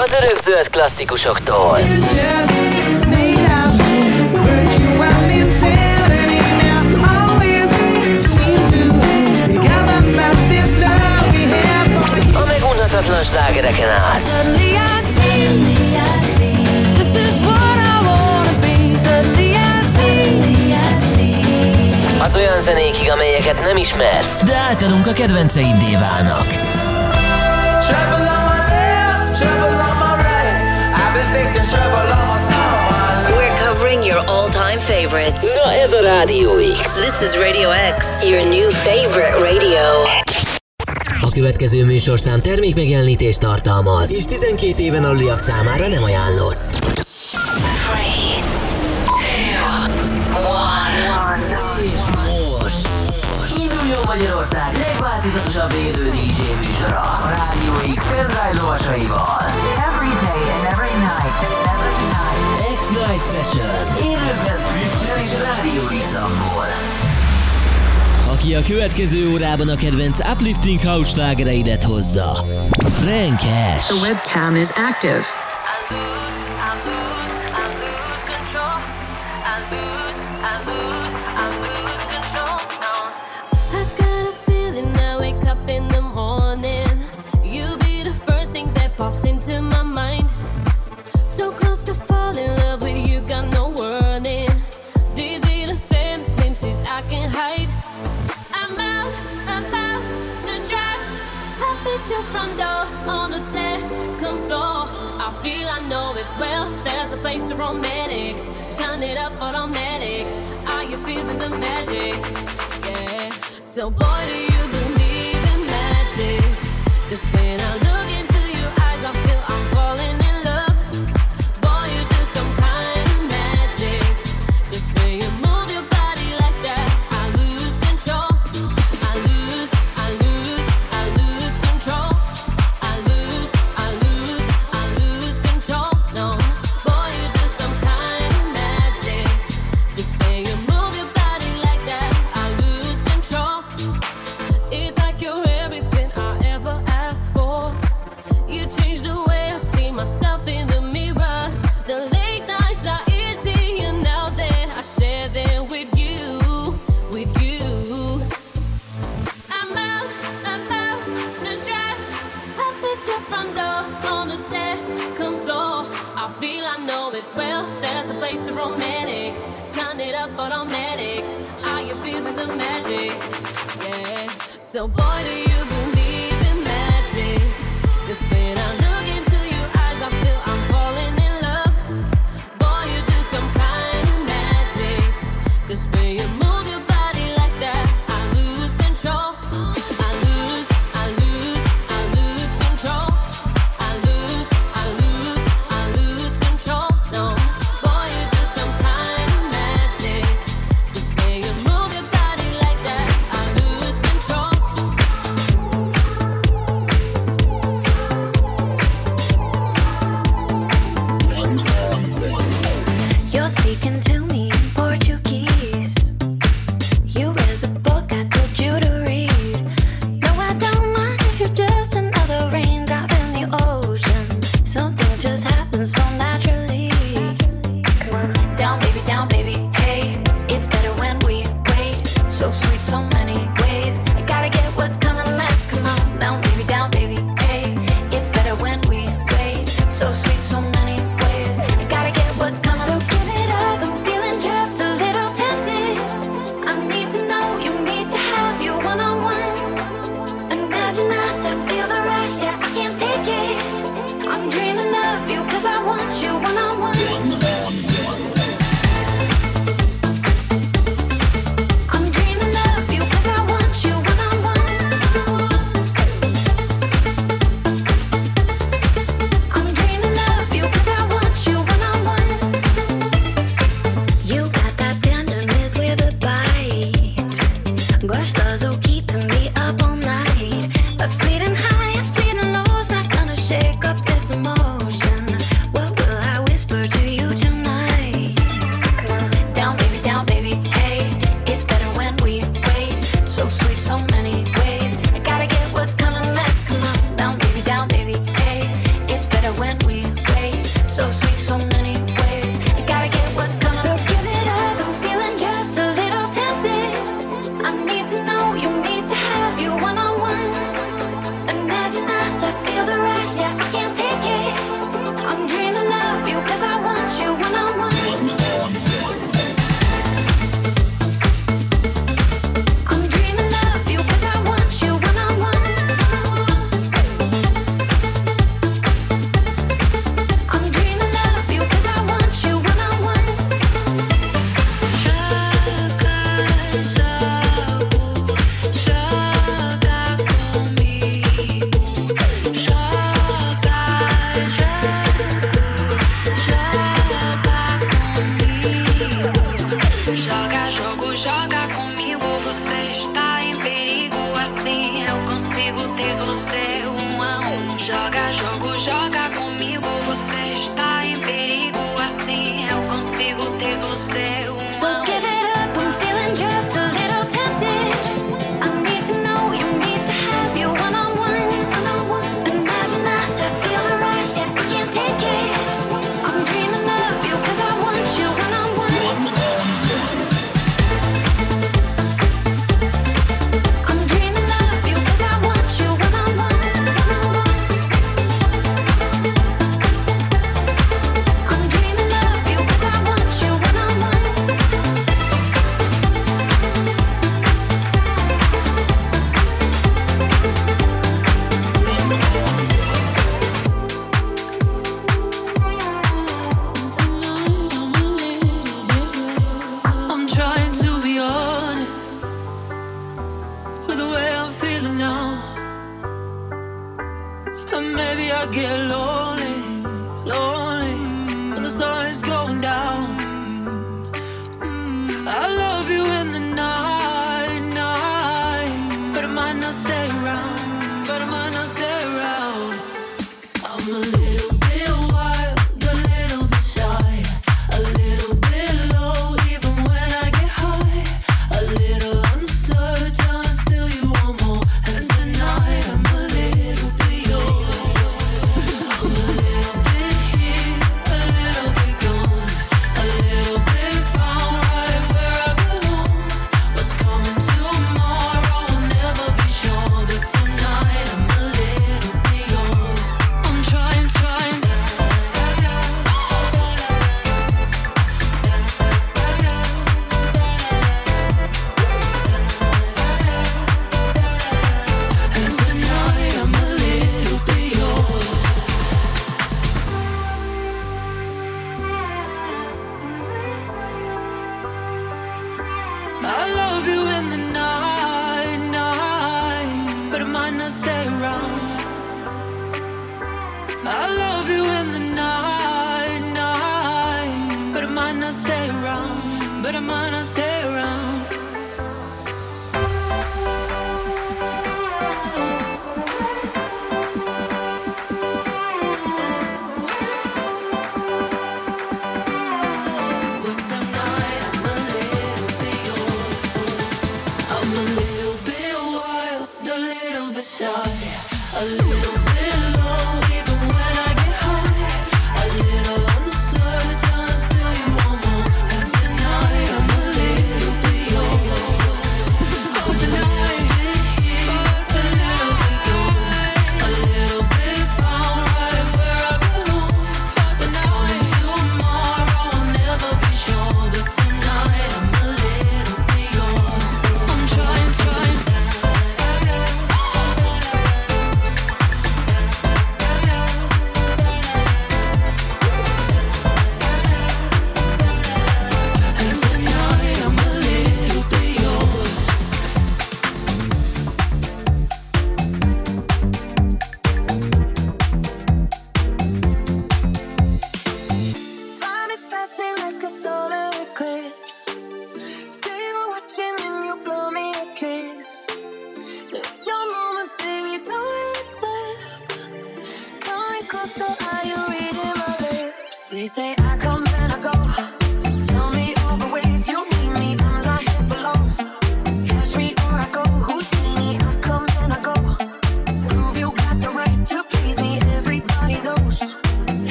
az örökzöld klasszikusoktól. A megunhatatlan slágereken át. Az olyan zenékig, amelyeket nem ismersz, de átadunk a kedvenceiddé válnak. We're covering your all-time favorites. Na ez a Radio X. This is Radio X, your new favorite radio. A következő műsorszám termékmegjelenítést tartalmaz, és 12 éven aluliak számára nem ajánlott. 3, 2, 1, Most! Induljon Magyarország legváltozatosabb élő DJ műsora a Rádió X pendrive lovasaival. Live Session. Élőben Twitch-en és Rádió Rizamból. Aki a következő órában a kedvenc uplifting house slágereidet hozza. Frank Ash. The webcam is active. it well. There's the bass romantic. Turn it up automatic. Are you feeling the magic? Yeah. So boy, do you believe in magic? Cause when I look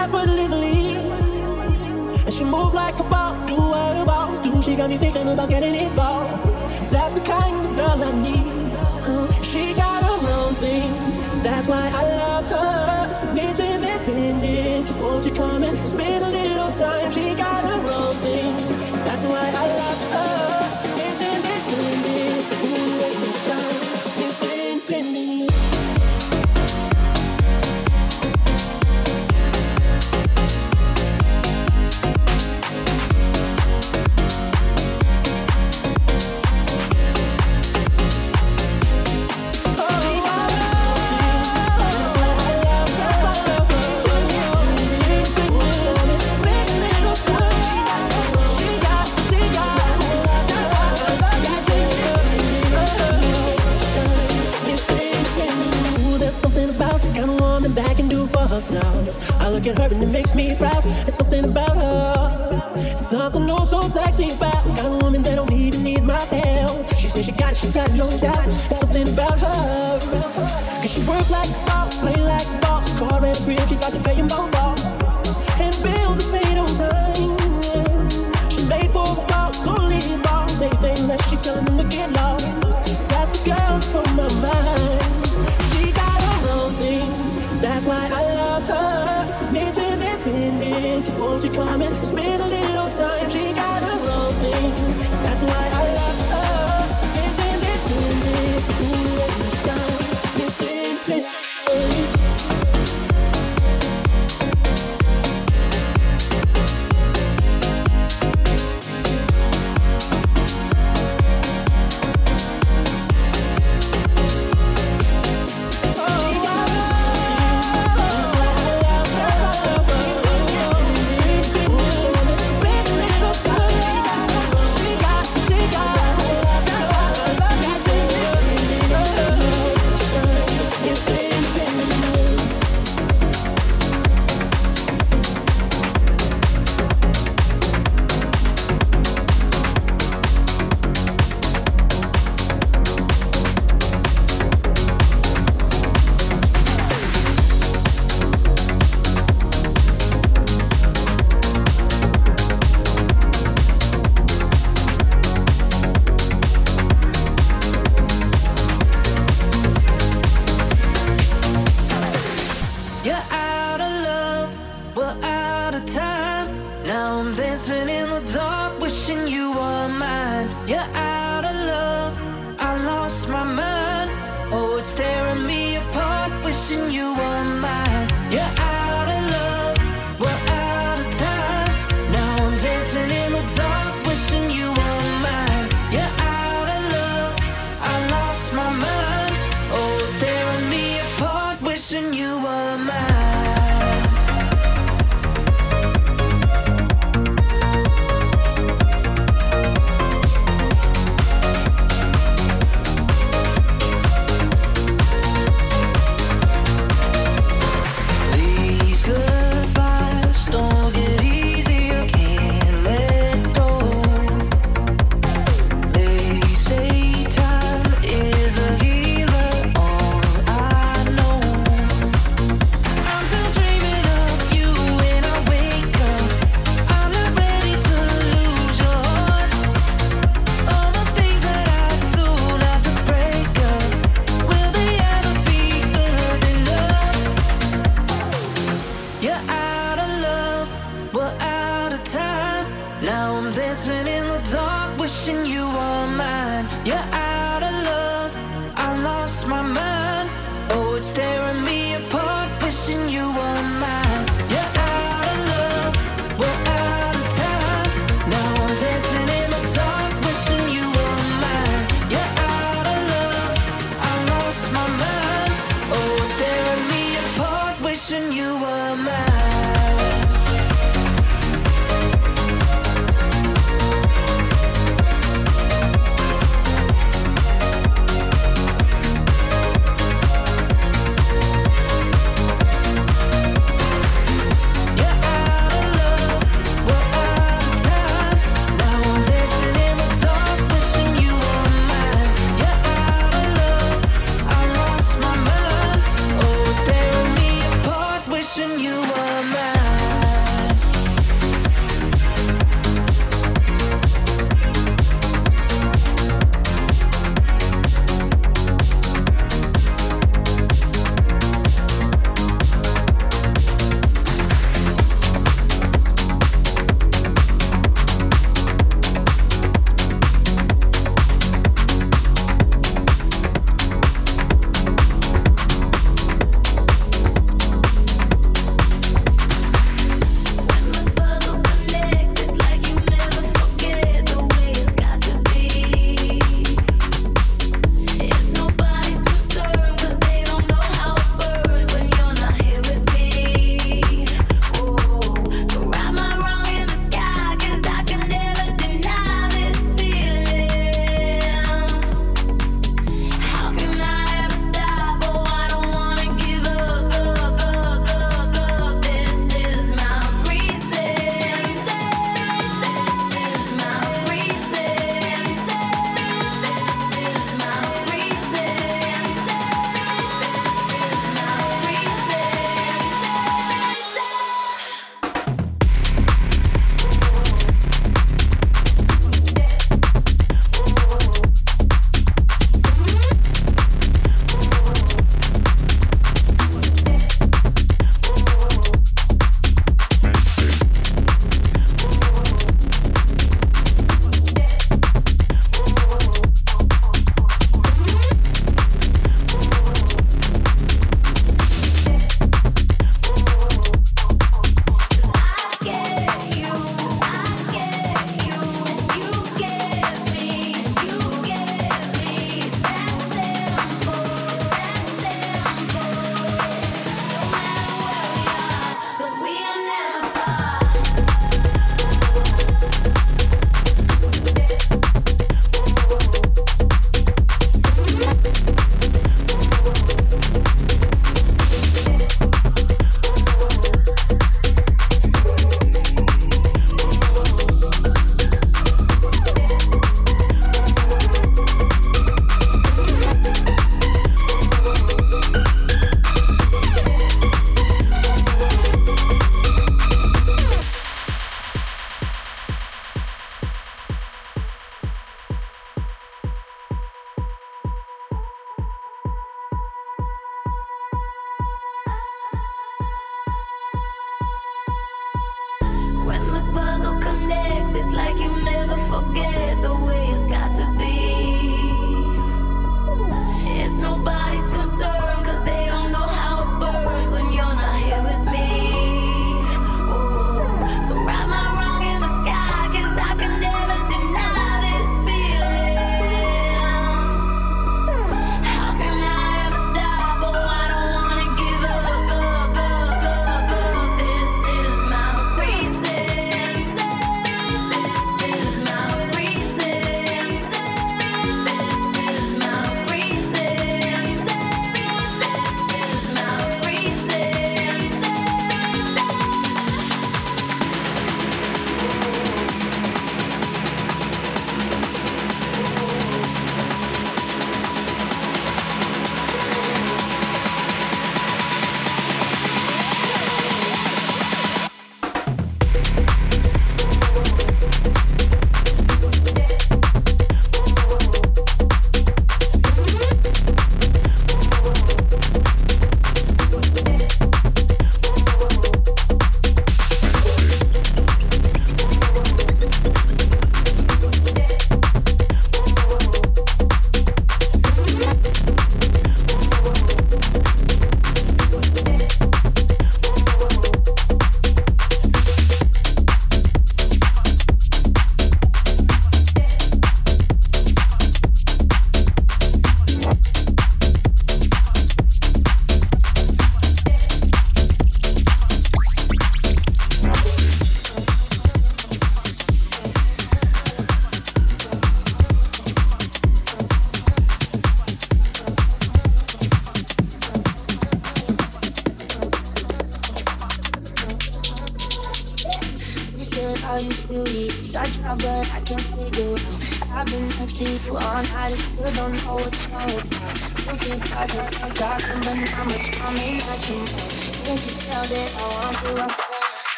effortlessly. And she moves like a boss, do what a boss do. She got me thinking about getting involved. That's the kind of girl I need. look at her and it makes me proud. There's something about her. There's something all so sexy about. Got a woman that don't even need my help. She says she got it, she got it, no doubt. There's something about her. Cause she work like a boss, play like a boss. Car and a crib, she got to pay him both.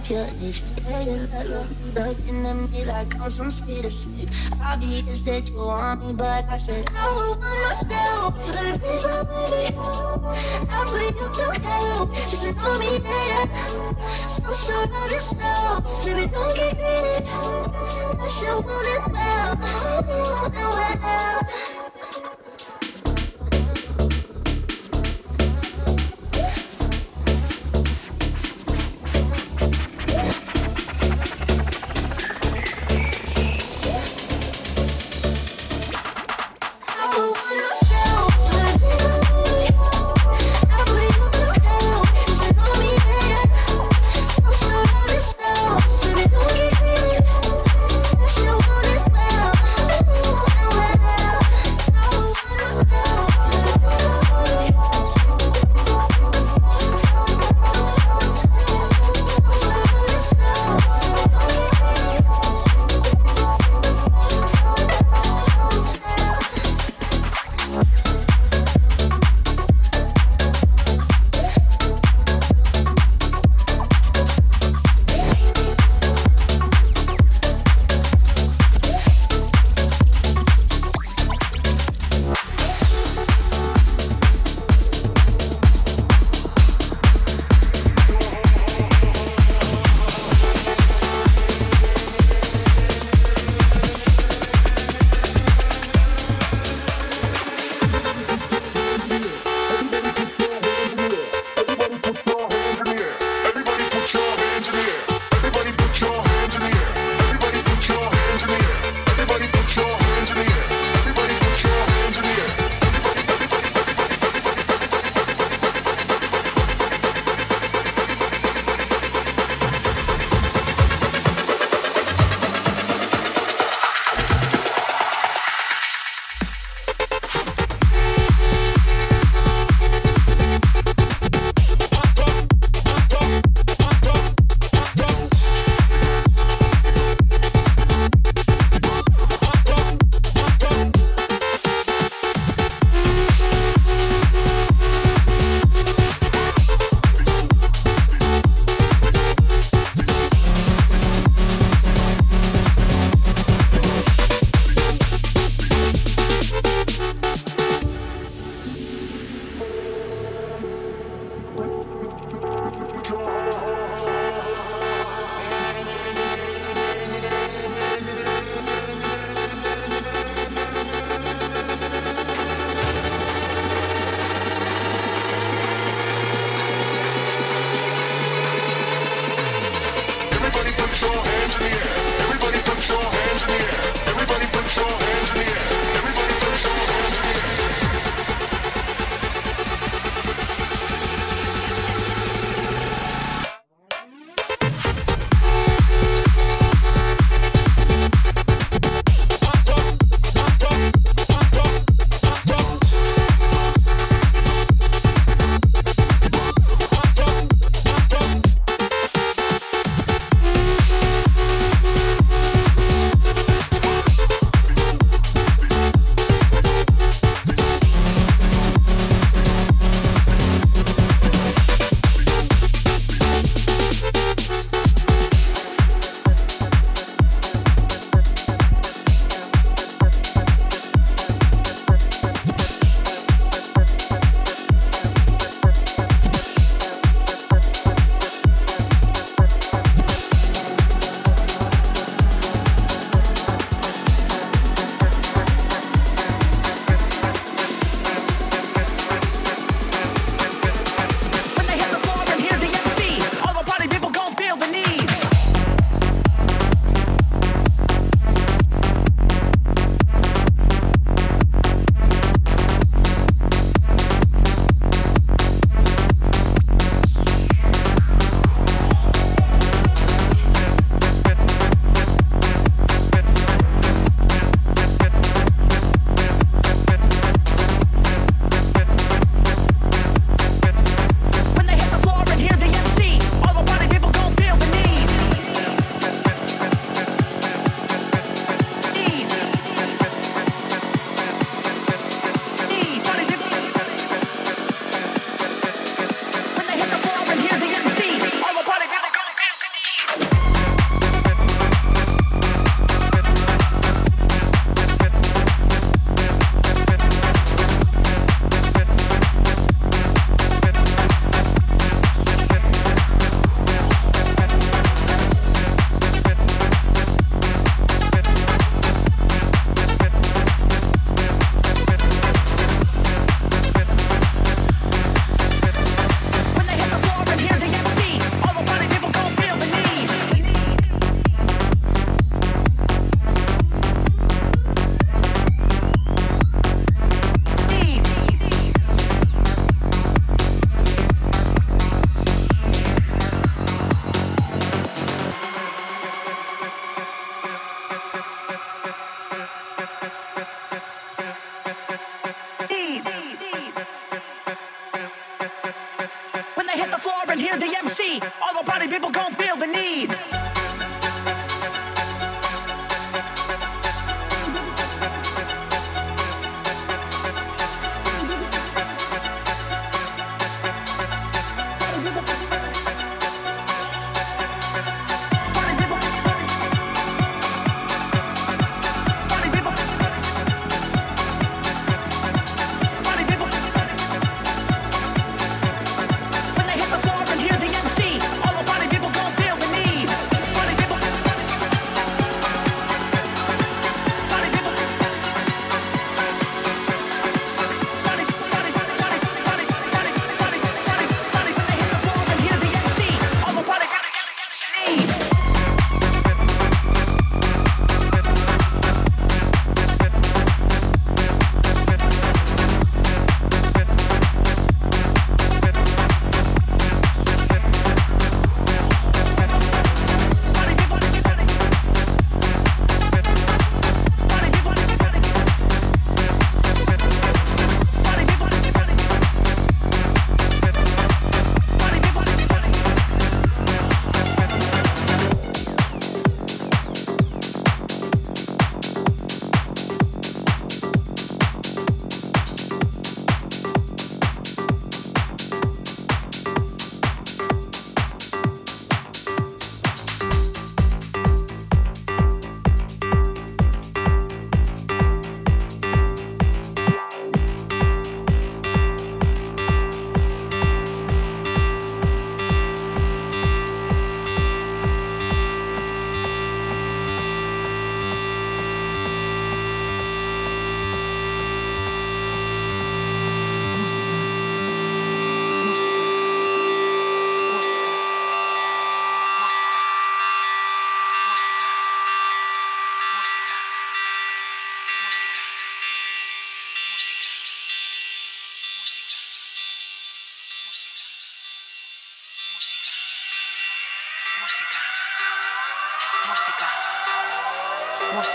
half your age. Hating that look, looking at me like I'm some speed of sick. Obvious that you want me, but I said, I will want myself. So please don't let me out. I will you to help, just know me better. So sure of yourself, baby, don't get greedy. I should want as well. I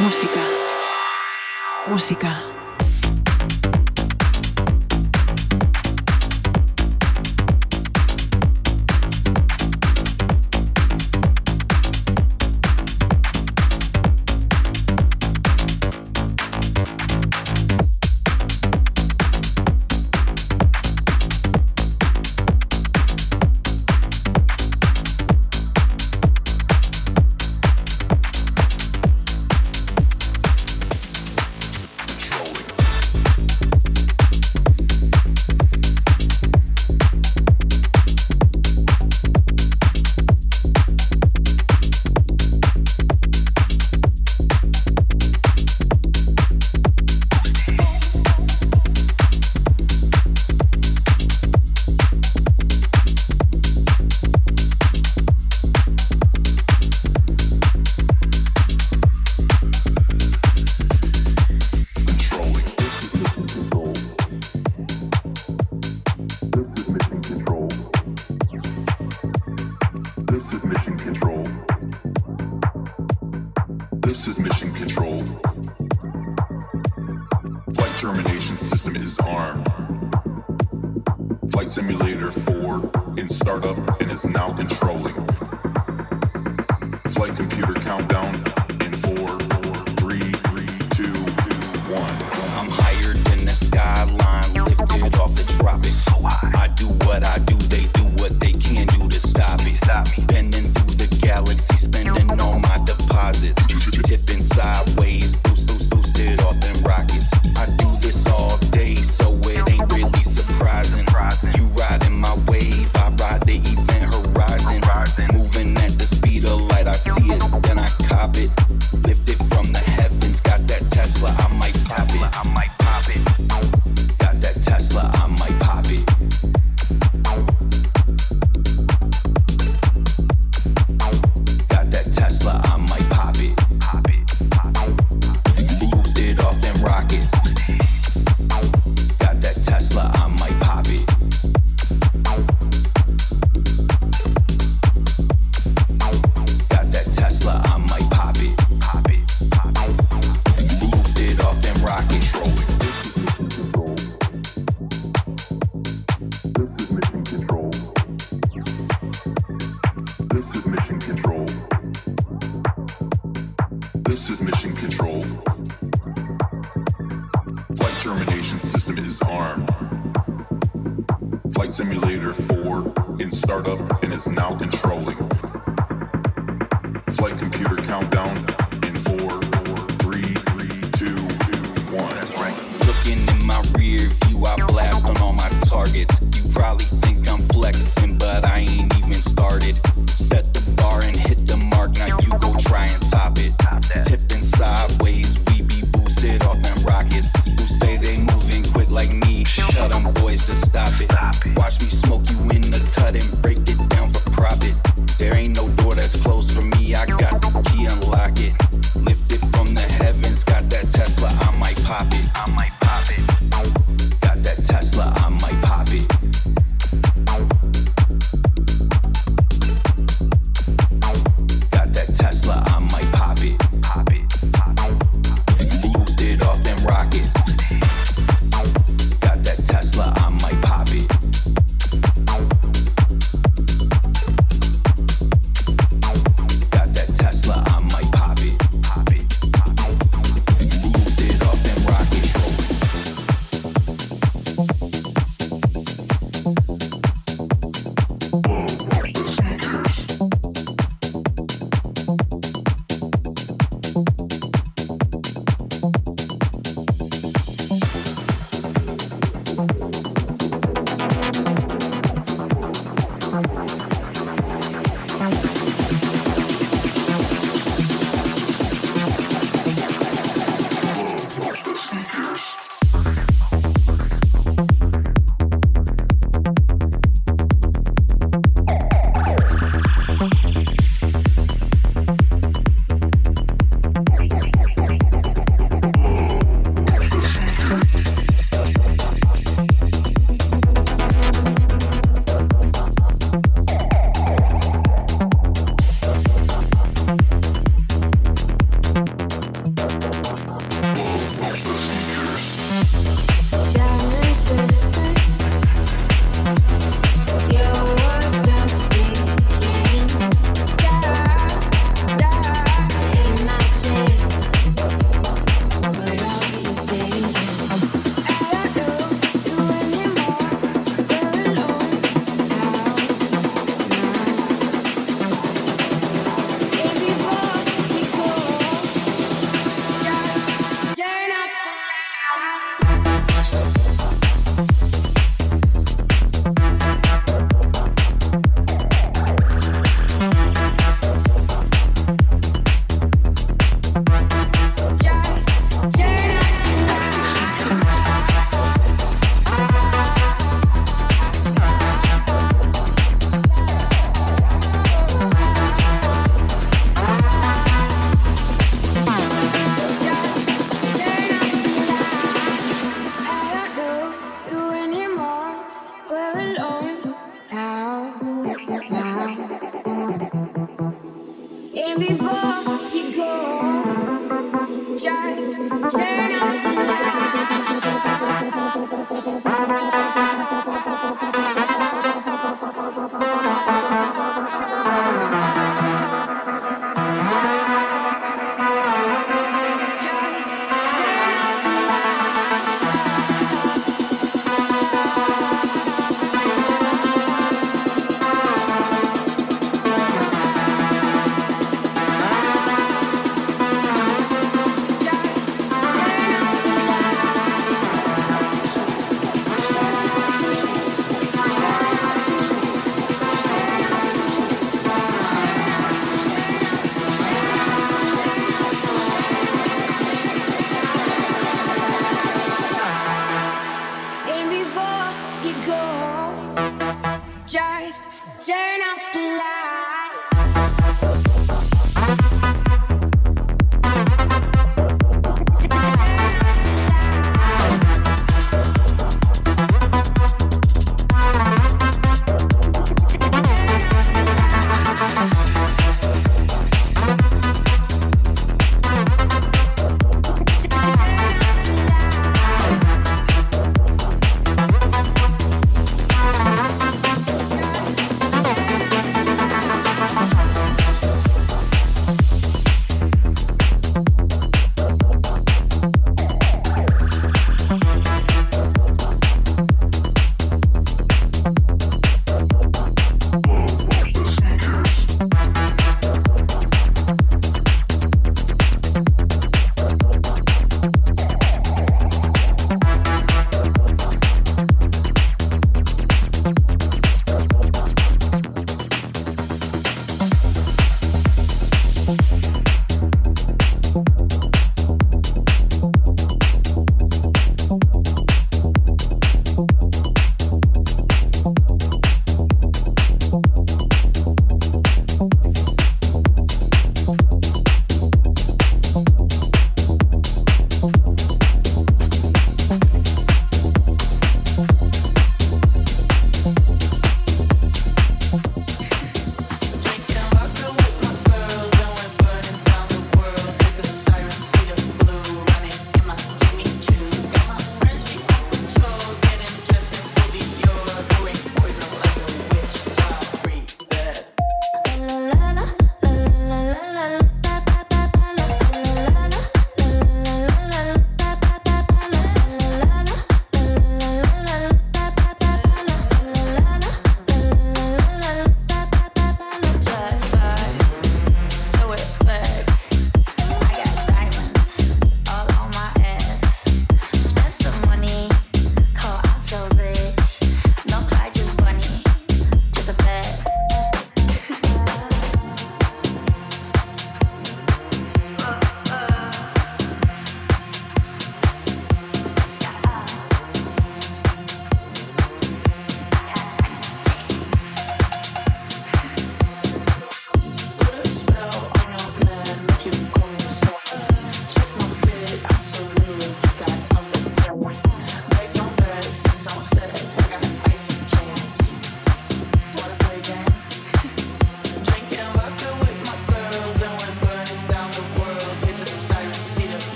Música. Música.